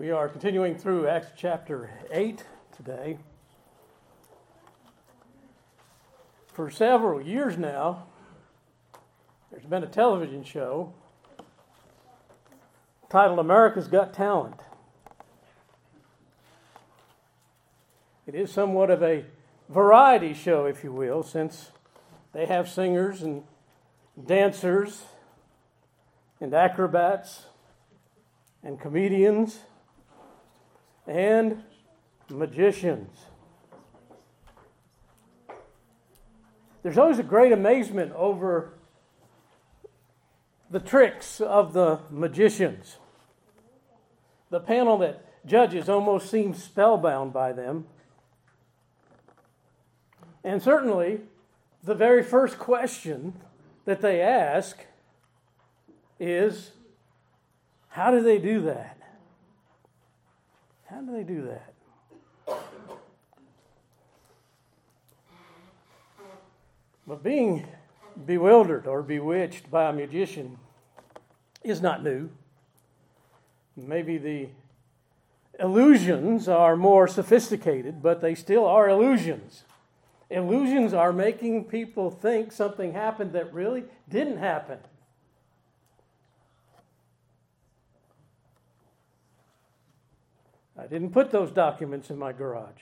We are continuing through Acts chapter 8 today. For several years now, there's been a television show titled America's Got Talent. It is somewhat of a variety show, if you will, since they have singers and dancers and acrobats and comedians and magicians. There's always a great amazement over the tricks of the magicians. The panel that judges almost seems spellbound by them. And certainly, the very first question that they ask is how do they do that? How do they do that? But being bewildered or bewitched by a magician is not new. Maybe the illusions are more sophisticated, but they still are illusions. Illusions are making people think something happened that really didn't happen. I didn't put those documents in my garage.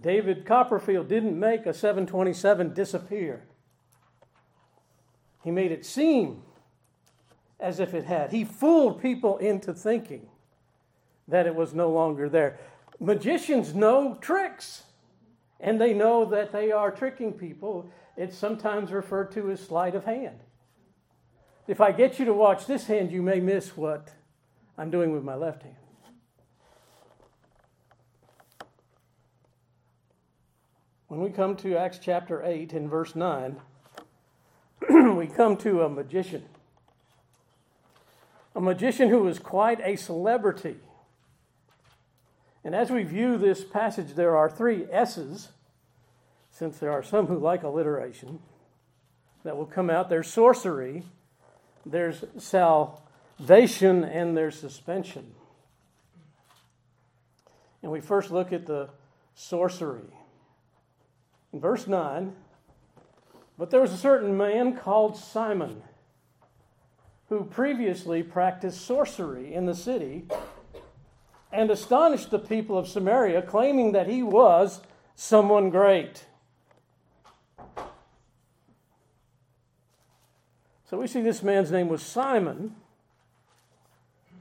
David Copperfield didn't make a 727 disappear. He made it seem as if it had. He fooled people into thinking that it was no longer there. Magicians know tricks, and they know that they are tricking people. It's sometimes referred to as sleight of hand. If I get you to watch this hand, you may miss what I'm doing with my left hand. When we come to Acts chapter 8 and verse 9, we come to a magician. A magician who was quite a celebrity. And as we view this passage, there are three S's since there are some who like alliteration, that will come out. There's sorcery, there's salvation, and there's suspension. And we first look at the sorcery. In verse 9, but there was a certain man called Simon who previously practiced sorcery in the city and astonished the people of Samaria, claiming that he was someone great. So we see this man's name was Simon,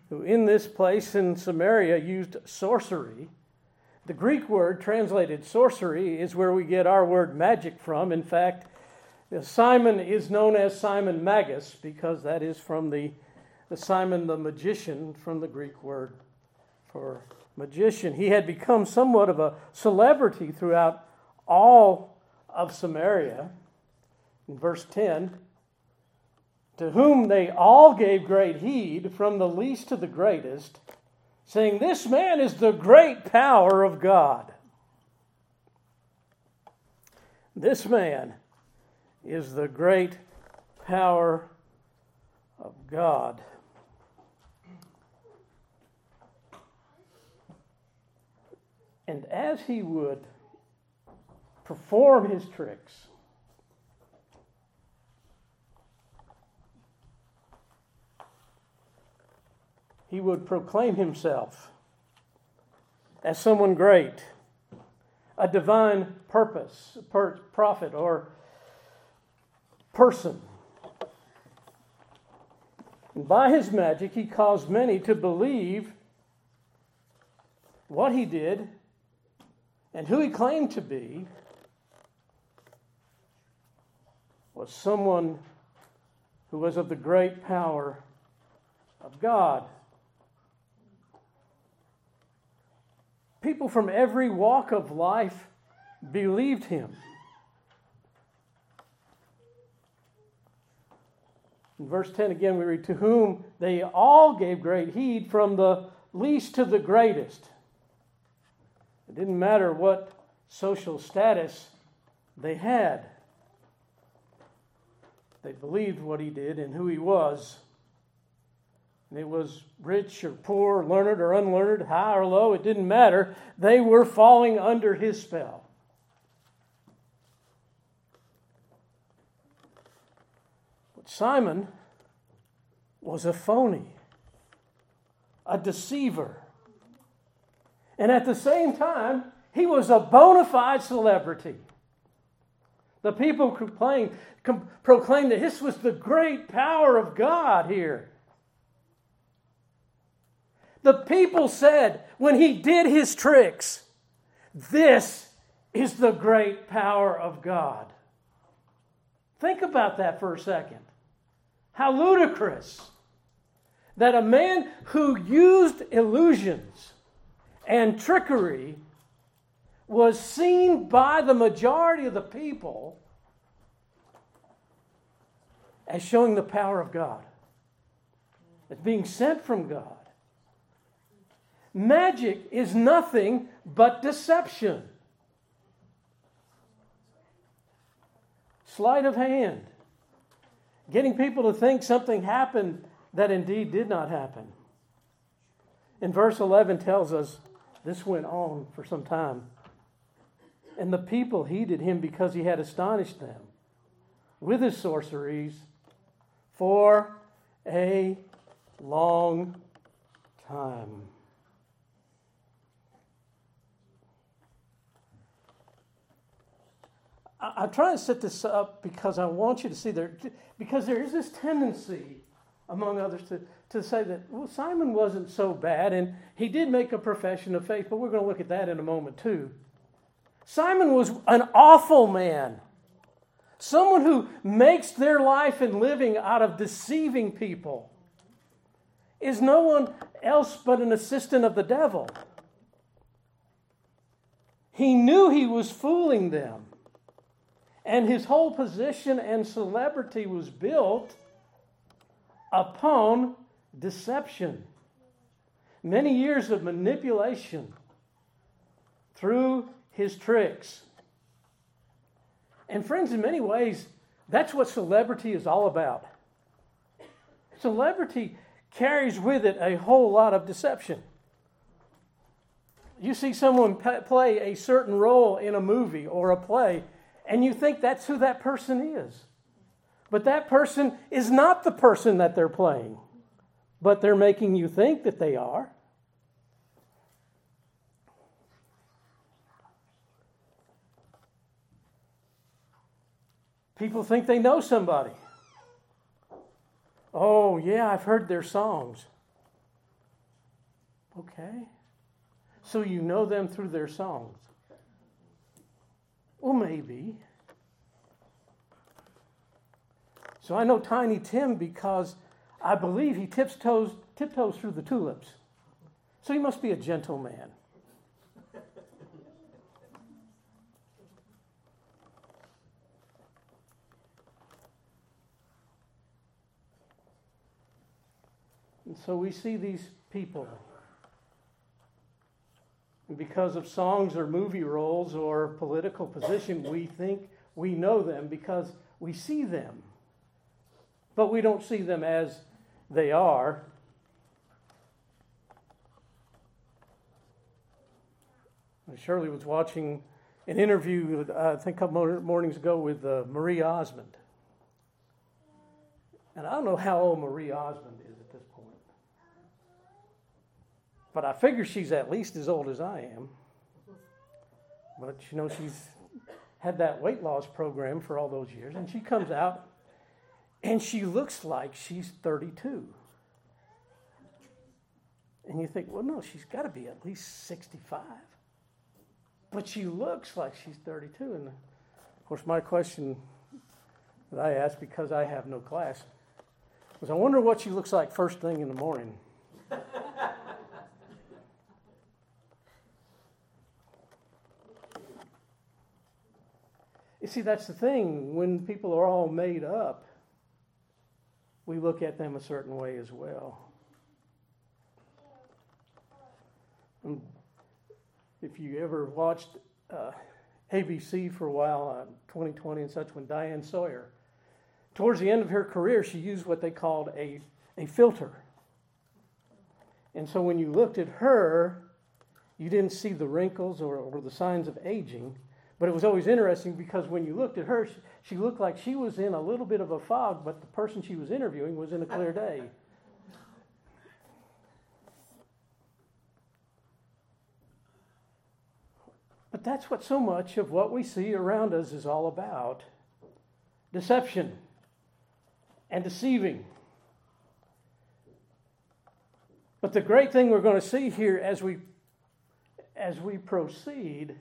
who in this place in Samaria used sorcery. The Greek word translated sorcery is where we get our word magic from. In fact, Simon is known as Simon Magus because that is from the, the Simon the magician from the Greek word for magician. He had become somewhat of a celebrity throughout all of Samaria. In verse 10, to whom they all gave great heed, from the least to the greatest, saying, This man is the great power of God. This man is the great power of God. And as he would perform his tricks, he would proclaim himself as someone great, a divine purpose, per- prophet, or person. And by his magic, he caused many to believe what he did and who he claimed to be was someone who was of the great power of God. People from every walk of life believed him. In verse 10 again, we read, To whom they all gave great heed, from the least to the greatest. It didn't matter what social status they had. They believed what he did and who he was. It was rich or poor, learned or unlearned, high or low, it didn't matter. They were falling under his spell. But Simon was a phony, a deceiver. And at the same time, he was a bona fide celebrity. The people proclaimed, proclaimed that this was the great power of God here. The people said when he did his tricks, This is the great power of God. Think about that for a second. How ludicrous that a man who used illusions and trickery was seen by the majority of the people as showing the power of God, as being sent from God. Magic is nothing but deception. Sleight of hand. Getting people to think something happened that indeed did not happen. And verse 11 tells us this went on for some time. And the people heeded him because he had astonished them with his sorceries for a long time. I'm trying to set this up because I want you to see there, because there is this tendency among others to, to say that, well, Simon wasn't so bad, and he did make a profession of faith, but we're going to look at that in a moment too. Simon was an awful man. Someone who makes their life and living out of deceiving people is no one else but an assistant of the devil. He knew he was fooling them. And his whole position and celebrity was built upon deception. Many years of manipulation through his tricks. And, friends, in many ways, that's what celebrity is all about. Celebrity carries with it a whole lot of deception. You see someone play a certain role in a movie or a play, and you think that's who that person is. But that person is not the person that they're playing, but they're making you think that they are. People think they know somebody. Oh, yeah, I've heard their songs. Okay. So you know them through their songs. Well, maybe. So I know Tiny Tim because I believe he tiptoes, tiptoes through the tulips. So he must be a gentleman. And so we see these people. Because of songs or movie roles or political position, we think we know them because we see them. But we don't see them as they are. Shirley was watching an interview, uh, I think a couple mornings ago, with uh, Marie Osmond. And I don't know how old Marie Osmond is at this point. But I figure she's at least as old as I am. But you know, she's had that weight loss program for all those years, and she comes out and she looks like she's 32. And you think, well, no, she's got to be at least 65. But she looks like she's 32. And of course, my question that I asked because I have no class was I wonder what she looks like first thing in the morning. You see, that's the thing. When people are all made up, we look at them a certain way as well. And if you ever watched uh, ABC for a while, uh, 2020 and such, when Diane Sawyer towards the end of her career, she used what they called a, a filter. And so when you looked at her, you didn't see the wrinkles or, or the signs of aging. But it was always interesting because when you looked at her, she, she looked like she was in a little bit of a fog, but the person she was interviewing was in a clear day. But that's what so much of what we see around us is all about deception and deceiving. But the great thing we're going to see here as we as we proceed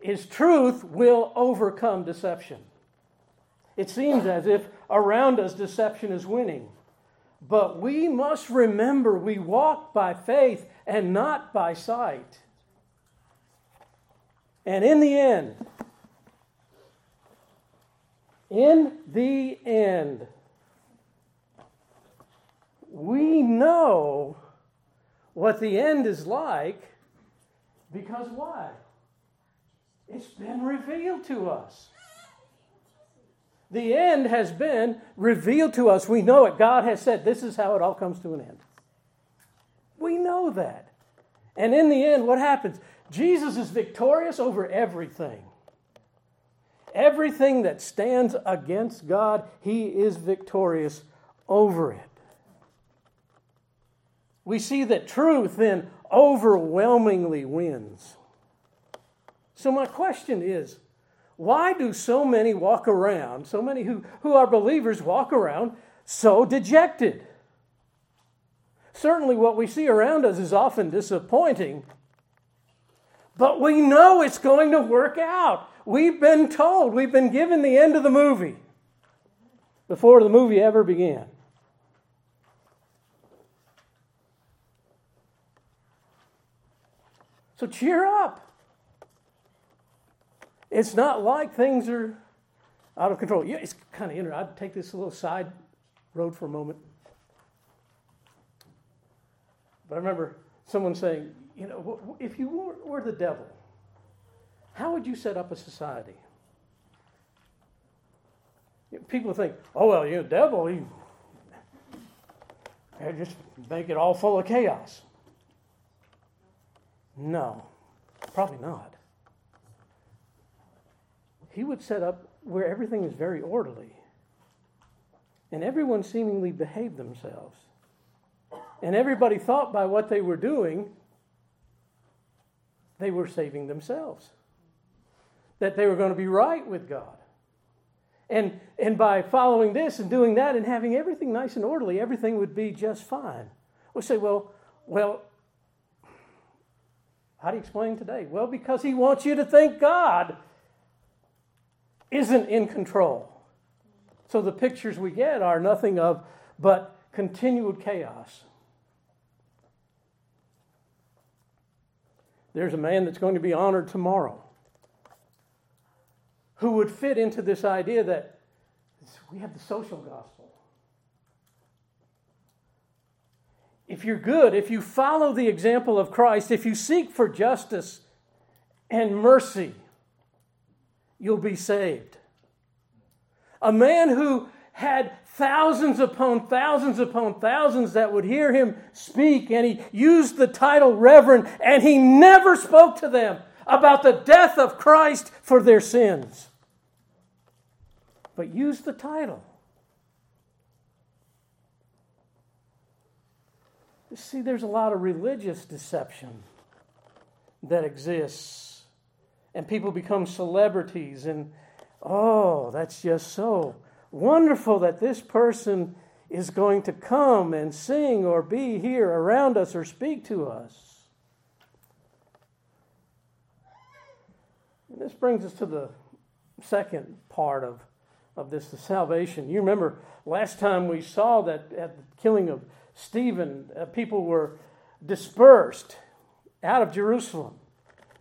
is truth will overcome deception. It seems as if around us deception is winning. But we must remember we walk by faith and not by sight. And in the end, in the end, we know what the end is like because why? It's been revealed to us. The end has been revealed to us. We know it. God has said this is how it all comes to an end. We know that. And in the end, what happens? Jesus is victorious over everything. Everything that stands against God, he is victorious over it. We see that truth then overwhelmingly wins. So, my question is why do so many walk around, so many who, who are believers walk around so dejected? Certainly, what we see around us is often disappointing, but we know it's going to work out. We've been told, we've been given the end of the movie before the movie ever began. So cheer up. It's not like things are out of control. Yeah, it's kind of interesting. I'd take this little side road for a moment. But I remember someone saying, you know, if you were, were the devil, how would you set up a society? People think, oh, well, you know, devil, you just make it all full of chaos. No, probably not. He would set up where everything is very orderly and everyone seemingly behaved themselves. And everybody thought by what they were doing, they were saving themselves that they were going to be right with God. And, and by following this and doing that and having everything nice and orderly, everything would be just fine. We'll say, well, well, how do you explain today? Well, because he wants you to thank God isn't in control. So the pictures we get are nothing of but continued chaos. There's a man that's going to be honored tomorrow who would fit into this idea that we have the social gospel. If you're good, if you follow the example of Christ, if you seek for justice and mercy, you'll be saved. A man who had thousands upon thousands upon thousands that would hear him speak, and he used the title Reverend, and he never spoke to them about the death of Christ for their sins but use the title. See, there's a lot of religious deception that exists, and people become celebrities, and oh, that's just so wonderful that this person is going to come and sing or be here around us or speak to us. And this brings us to the second part of of this, the salvation. You remember last time we saw that at the killing of Stephen, uh, people were dispersed out of Jerusalem.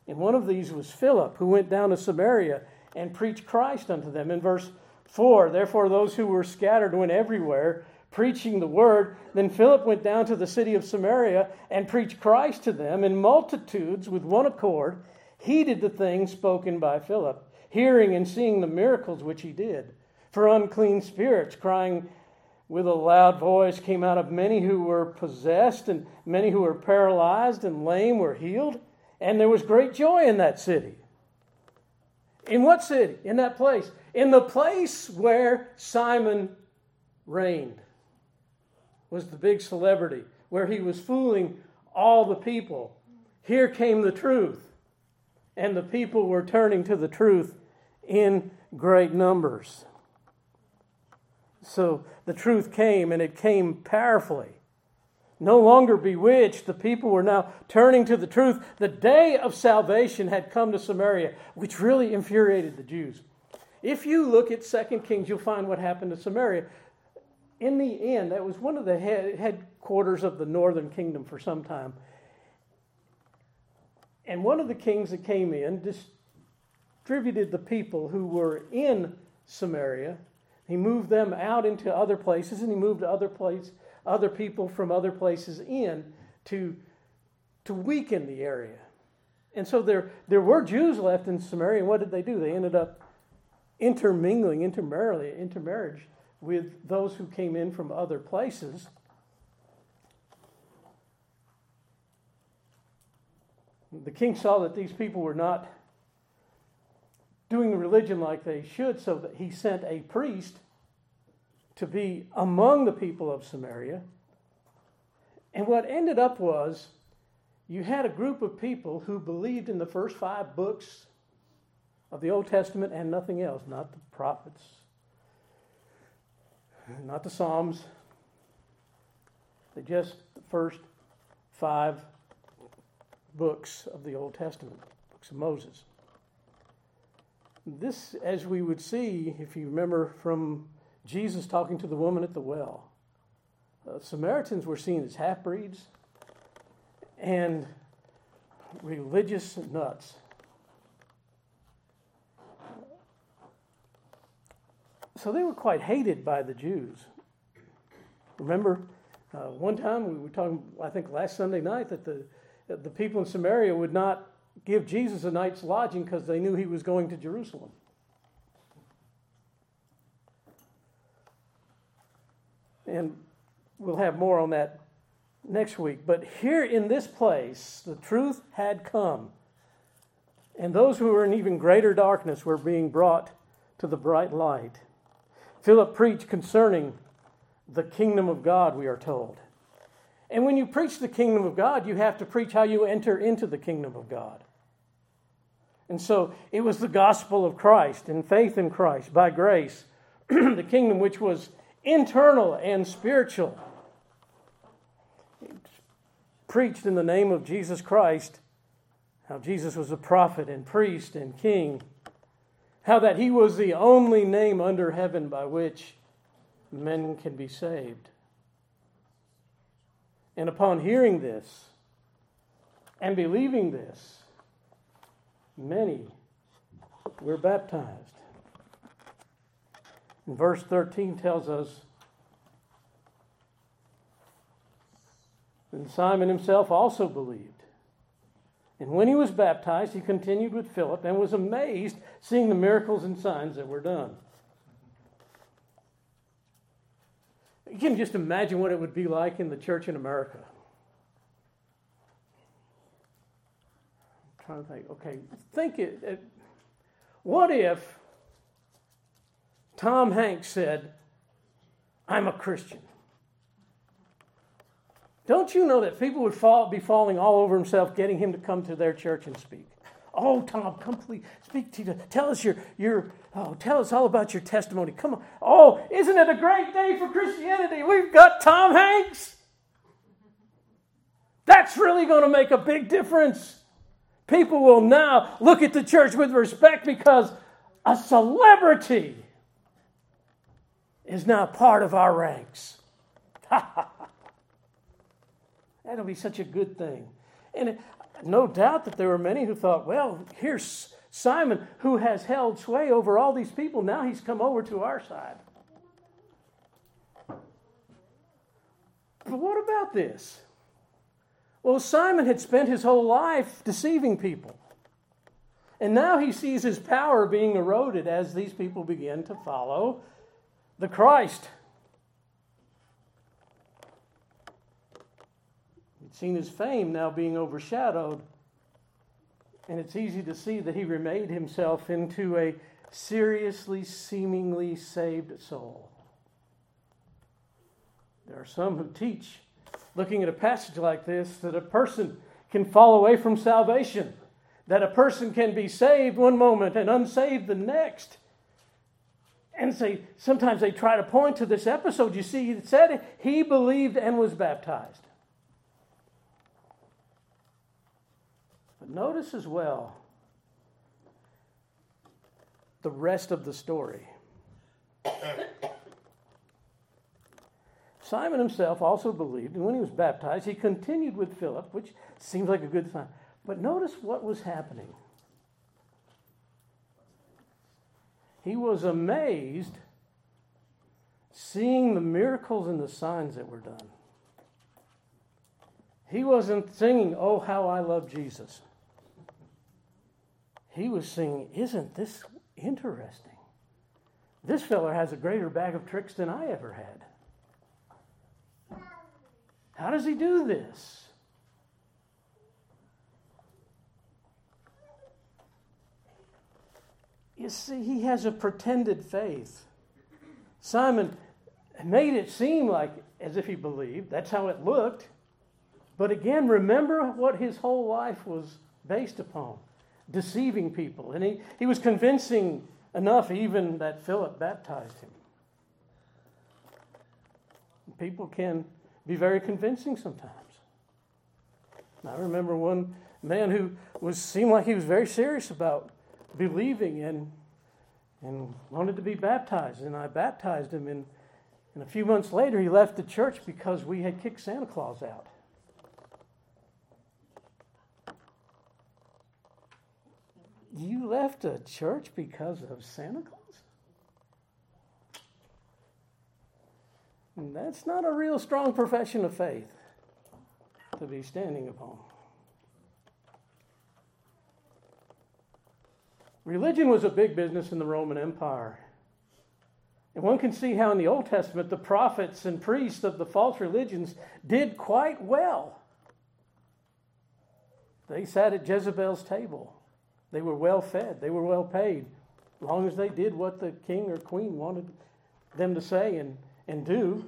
And one of these was Philip, who went down to Samaria and preached Christ unto them. In verse 4, therefore those who were scattered went everywhere, preaching the word. Then Philip went down to the city of Samaria and preached Christ to them, and multitudes with one accord heeded the things spoken by Philip, hearing and seeing the miracles which he did. for unclean spirits, crying with a loud voice came out of many who were possessed, and many who were paralyzed and lame were healed. And there was great joy in that city. In what city? In that place. In the place where Simon reigned, was the big celebrity, where he was fooling all the people. Here came the truth. And the people were turning to the truth in great numbers. So the truth came, and it came powerfully. No longer bewitched, the people were now turning to the truth. The day of salvation had come to Samaria, which really infuriated the Jews. If you look at 2 Kings, you'll find what happened to Samaria. In the end, that was one of the headquarters of the northern kingdom for some time. And one of the kings that came in distributed the people who were in Samaria he moved them out into other places, and he moved to other place, other people from other places in to, to weaken the area. And so there, there were Jews left in Samaria, and what did they do? They ended up intermingling, intermarrying, intermarriage with those who came in from other places. The king saw that these people were not doing the religion like they should, so that he sent a priest to be among the people of Samaria. And what ended up was you had a group of people who believed in the first five books of the Old Testament and nothing else, not the prophets, not the Psalms, just the first five books of the Old Testament, books of Moses this, as we would see, if you remember from Jesus talking to the woman at the well, uh, Samaritans were seen as half breeds and religious nuts. So they were quite hated by the Jews. Remember, uh, one time we were talking, I think last Sunday night, that the, that the people in Samaria would not give Jesus a night's lodging because they knew he was going to Jerusalem. And we'll have more on that next week. But here in this place, the truth had come. And those who were in even greater darkness were being brought to the bright light. Philip preached concerning the kingdom of God, we are told. And when you preach the kingdom of God, you have to preach how you enter into the kingdom of God. And so it was the gospel of Christ and faith in Christ by grace, the kingdom which was internal and spiritual. preached in the name of Jesus Christ, how Jesus was a prophet and priest and king, how that he was the only name under heaven by which men can be saved. And upon hearing this and believing this, many were baptized. Verse 13 tells us and Simon himself also believed. And when he was baptized, he continued with Philip and was amazed seeing the miracles and signs that were done. You can just imagine what it would be like in the church in America. trying to think. Okay, think it, it. What if Tom Hanks said, "I'm a Christian"? Don't you know that people would fall, be falling all over himself, getting him to come to their church and speak? Oh, Tom, come please speak to you. Tell us your your oh, tell us all about your testimony. Come on. Oh, isn't it a great day for Christianity? We've got Tom Hanks. That's really going to make a big difference. People will now look at the church with respect because a celebrity is now part of our ranks. That'll be such a good thing. And no doubt that there were many who thought, well, here's Simon who has held sway over all these people. Now he's come over to our side. But what about this? Well, Simon had spent his whole life deceiving people. And now he sees his power being eroded as these people begin to follow the Christ. He'd seen his fame now being overshadowed, and it's easy to see that he remade himself into a seriously, seemingly saved soul. There are some who teach, looking at a passage like this, that a person can fall away from salvation, that a person can be saved one moment and unsaved the next. And say, sometimes they try to point to this episode. You see, it said he believed and was baptized. But notice as well the rest of the story. Simon himself also believed, and when he was baptized, he continued with Philip, which seems like a good sign. But notice what was happening. He was amazed seeing the miracles and the signs that were done. He wasn't singing, Oh, how I love Jesus. He was singing, Isn't this interesting? This feller has a greater bag of tricks than I ever had. How does he do this? You see, he has a pretended faith. Simon made it seem like as if he believed. That's how it looked. But again, remember what his whole life was based upon deceiving people. And he, he was convincing enough, even that Philip baptized him. People can be very convincing sometimes. I remember one man who was seemed like he was very serious about believing and and wanted to be baptized, and I baptized him. And, and a few months later, he left the church because we had kicked Santa Claus out. You left a church because of Santa Claus? That's not a real strong profession of faith to be standing upon. Religion was a big business in the Roman Empire. And one can see how in the Old Testament the prophets and priests of the false religions did quite well. They sat at Jezebel's table. They were well fed, they were well paid, as long as they did what the king or queen wanted them to say and and do.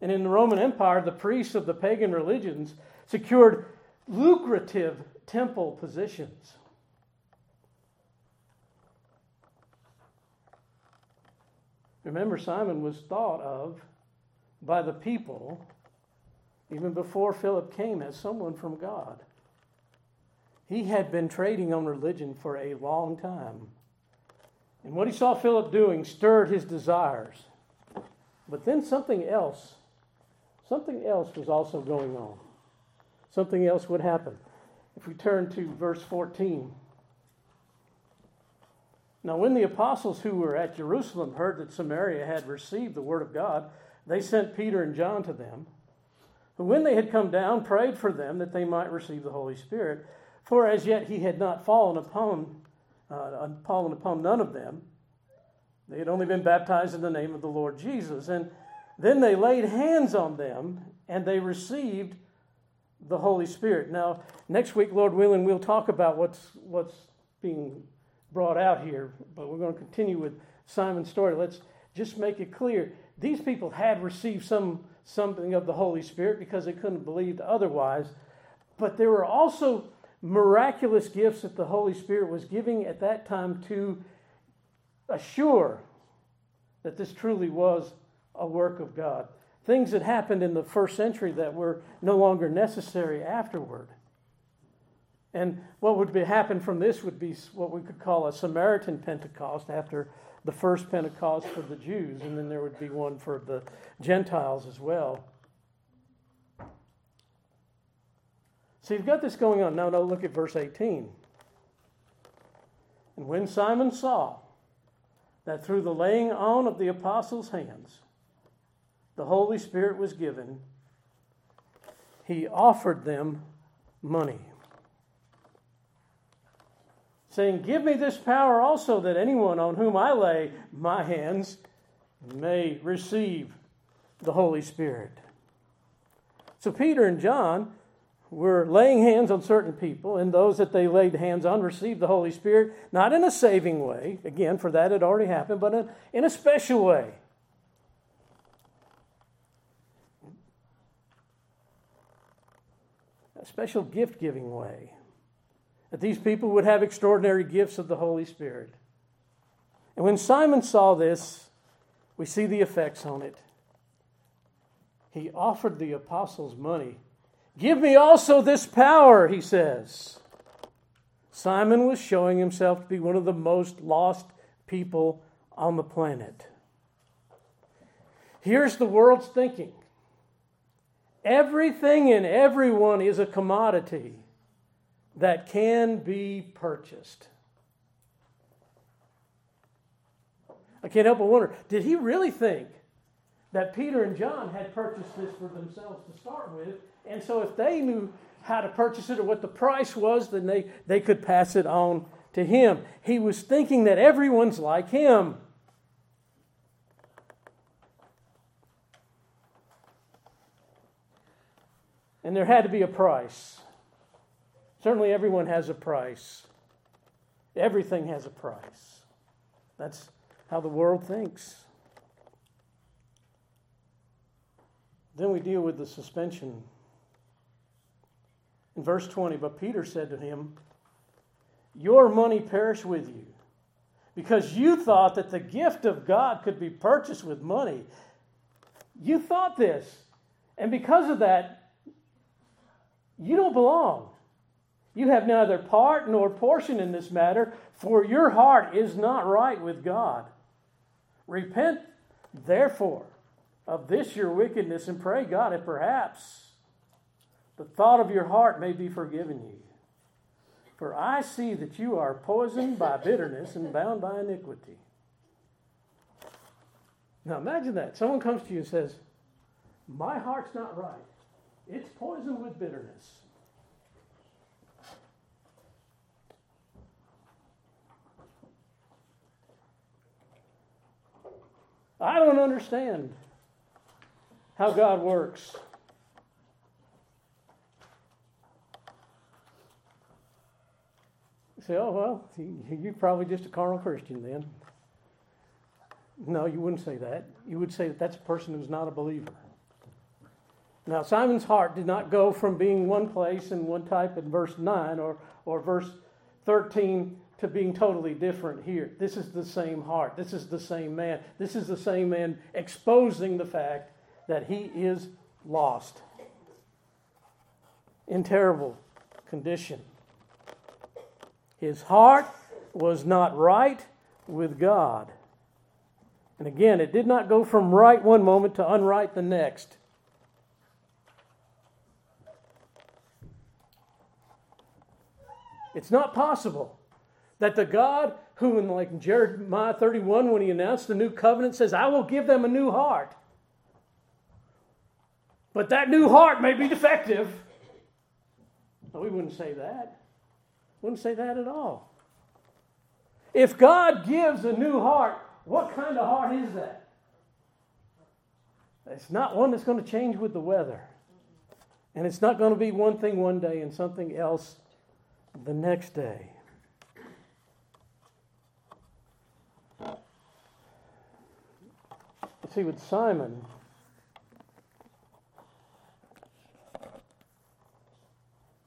And in the Roman Empire, the priests of the pagan religions secured lucrative temple positions. Remember, Simon was thought of by the people, even before Philip came, as someone from God. He had been trading on religion for a long time. And what he saw Philip doing stirred his desires. But then something else, something else was also going on. Something else would happen. If we turn to verse 14. Now, when the apostles who were at Jerusalem heard that Samaria had received the word of God, they sent Peter and John to them, who, when they had come down, prayed for them that they might receive the Holy Spirit. For as yet he had not fallen upon uh, fallen upon none of them. They had only been baptized in the name of the Lord Jesus. And then they laid hands on them and they received the Holy Spirit. Now, next week, Lord willing, we'll talk about what's, what's being brought out here, but we're going to continue with Simon's story. Let's just make it clear. These people had received some something of the Holy Spirit because they couldn't believe otherwise, but there were also miraculous gifts that the Holy Spirit was giving at that time to assure that this truly was a work of God. Things that happened in the first century that were no longer necessary afterward. And what would be, happen from this would be what we could call a Samaritan Pentecost after the first Pentecost for the Jews, and then there would be one for the Gentiles as well. So you've got this going on. Now, now look at verse 18. And when Simon saw that through the laying on of the apostles' hands the Holy Spirit was given, he offered them money, saying, Give me this power also, that anyone on whom I lay my hands may receive the Holy Spirit. So Peter and John were laying hands on certain people, and those that they laid hands on received the Holy Spirit, not in a saving way, again, for that had already happened, but in, a special way. A special gift giving way. That these people would have extraordinary gifts of the Holy Spirit. And when Simon saw this, we see the effects on it. He offered the apostles money Give me also this power, he says. Simon was showing himself to be one of the most lost people on the planet. Here's the world's thinking everything and everyone is a commodity that can be purchased. I can't help but wonder did he really think that Peter and John had purchased this for themselves to start with? And so if they knew how to purchase it or what the price was, then they, they could pass it on to him. He was thinking that everyone's like him. And there had to be a price. Certainly, everyone has a price. Everything has a price. That's how the world thinks. Then we deal with the suspension in verse 20, but Peter said to him, Your money perish with you, because you thought that the gift of God could be purchased with money. You thought this, and because of that, you don't belong. You have neither part nor portion in this matter, for your heart is not right with God. Repent, therefore, of this your wickedness, and pray God if perhaps the thought of your heart may be forgiven you. For I see that you are poisoned by bitterness and bound by iniquity. Now imagine that. Someone comes to you and says, My heart's not right. It's poisoned with bitterness. I don't understand how God works. say, oh, well, you're probably just a carnal Christian then. No, you wouldn't say that. You would say that that's a person who's not a believer. Now, Simon's heart did not go from being one place and one type in verse 9 or, or verse 13 to being totally different here. This is the same heart. This is the same man. This is the same man exposing the fact that he is lost in terrible condition. His heart was not right with God. And again, it did not go from right one moment to unright the next. It's not possible that the God who, in like Jeremiah 31, when he announced the new covenant, says, I will give them a new heart. But that new heart may be defective. We wouldn't say that. Wouldn't say that at all. If God gives a new heart, what kind of heart is that? It's not one that's going to change with the weather. And it's not going to be one thing one day and something else the next day. See, with Simon,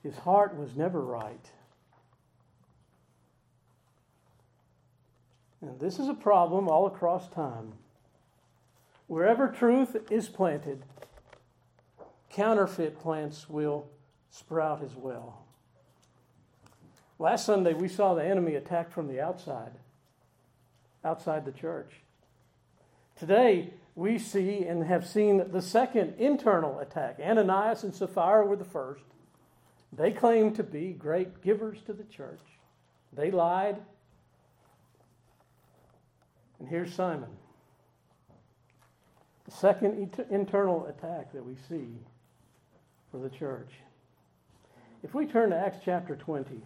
his heart was never right. And this is a problem all across time. Wherever truth is planted, counterfeit plants will sprout as well. Last Sunday, we saw the enemy attacked from the outside, outside the church. Today, we see and have seen the second internal attack. Ananias and Sapphira were the first. They claimed to be great givers to the church. They lied, and here's Simon. The second internal attack that we see for the church. If we turn to Acts chapter 20,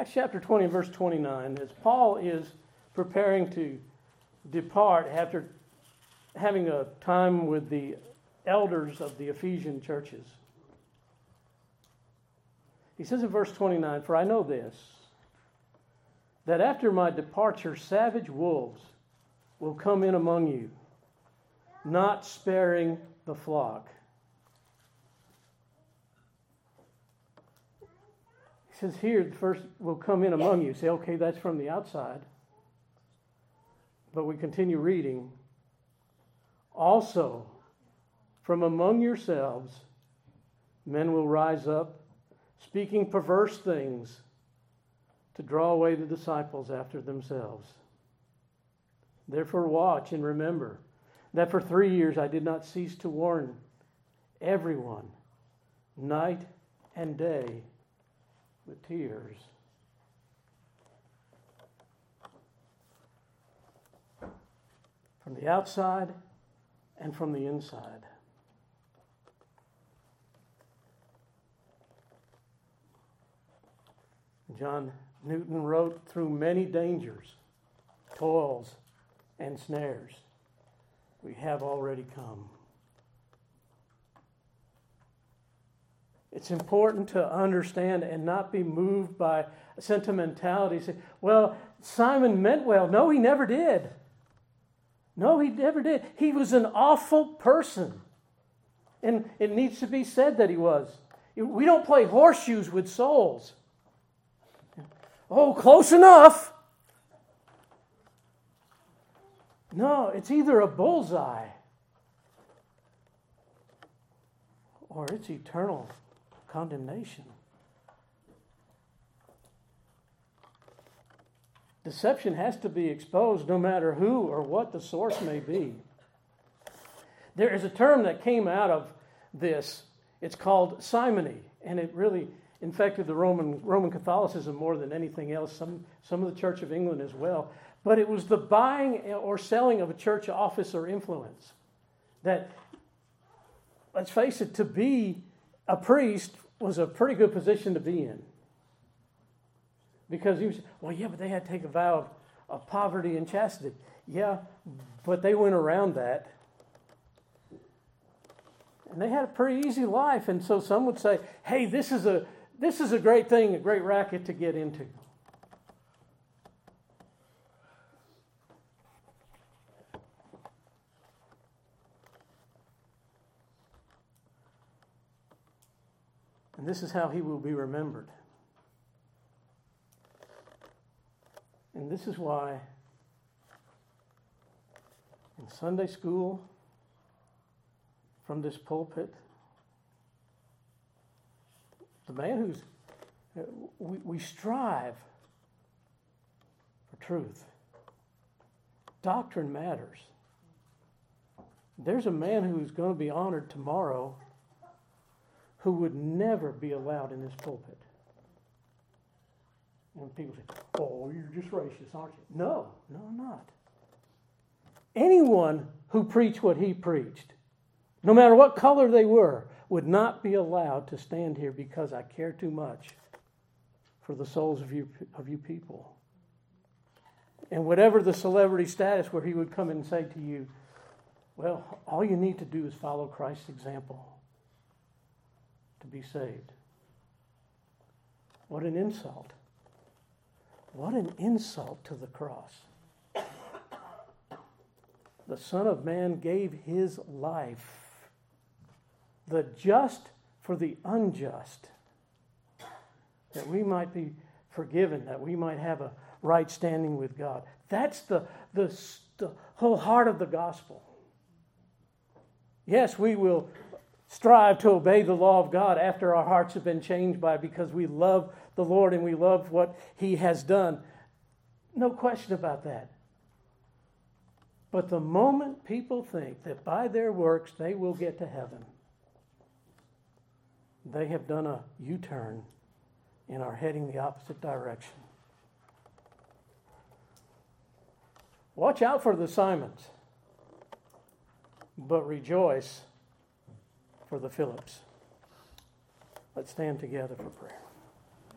Acts chapter 20 verse 29, as Paul is preparing to depart after having a time with the elders of the Ephesian churches. He says in verse 29 For I know this, that after my departure, savage wolves will come in among you, not sparing the flock. Says here, the first will come in among you. Say, okay, that's from the outside. But we continue reading. Also, from among yourselves, men will rise up, speaking perverse things to draw away the disciples after themselves. Therefore, watch and remember that for three years I did not cease to warn everyone, night and day, with tears. From the outside and from the inside. John Newton wrote, through many dangers, toils, and snares, we have already come. It's important to understand and not be moved by sentimentality. Say, well, Simon meant well. No, he never did. No, he never did. He was an awful person. And it needs to be said that he was. We don't play horseshoes with souls. Oh, close enough. No, it's either a bullseye or it's eternal condemnation. Deception has to be exposed no matter who or what the source may be. There is a term that came out of this. It's called simony, and it really infected the Roman, Roman Catholicism more than anything else, some, some of the Church of England as well. But it was the buying or selling of a church office or influence. That, let's face it, to be a priest was a pretty good position to be in. Because he was, well, yeah, but they had to take a vow of, poverty and chastity. Yeah, but they went around that. And they had a pretty easy life. And so some would say, hey, this is a this is a great thing, a great racket to get into. This is how he will be remembered. And this is why in Sunday school, from this pulpit, the man who's, we, we strive for truth. Doctrine matters. There's a man who's going to be honored tomorrow who would never be allowed in this pulpit. And people say, oh, you're just racist, aren't you? No, no, I'm not. Anyone who preached what he preached, no matter what color they were, would not be allowed to stand here because I care too much for the souls of you, of you people. And whatever the celebrity status where he would come and say to you, well, all you need to do is follow Christ's example to be saved. What an insult. What an insult to the cross. The Son of Man gave his life the just for the unjust, that we might be forgiven, that we might have a right standing with God. That's the, the, the whole heart of the gospel. Yes, we will strive to obey the law of God after our hearts have been changed by because we love the Lord and we love what He has done. No question about that. But the moment people think that by their works they will get to heaven, they have done a U turn and are heading the opposite direction. Watch out for the Simons, but rejoice for the Phillips. Let's stand together for prayer.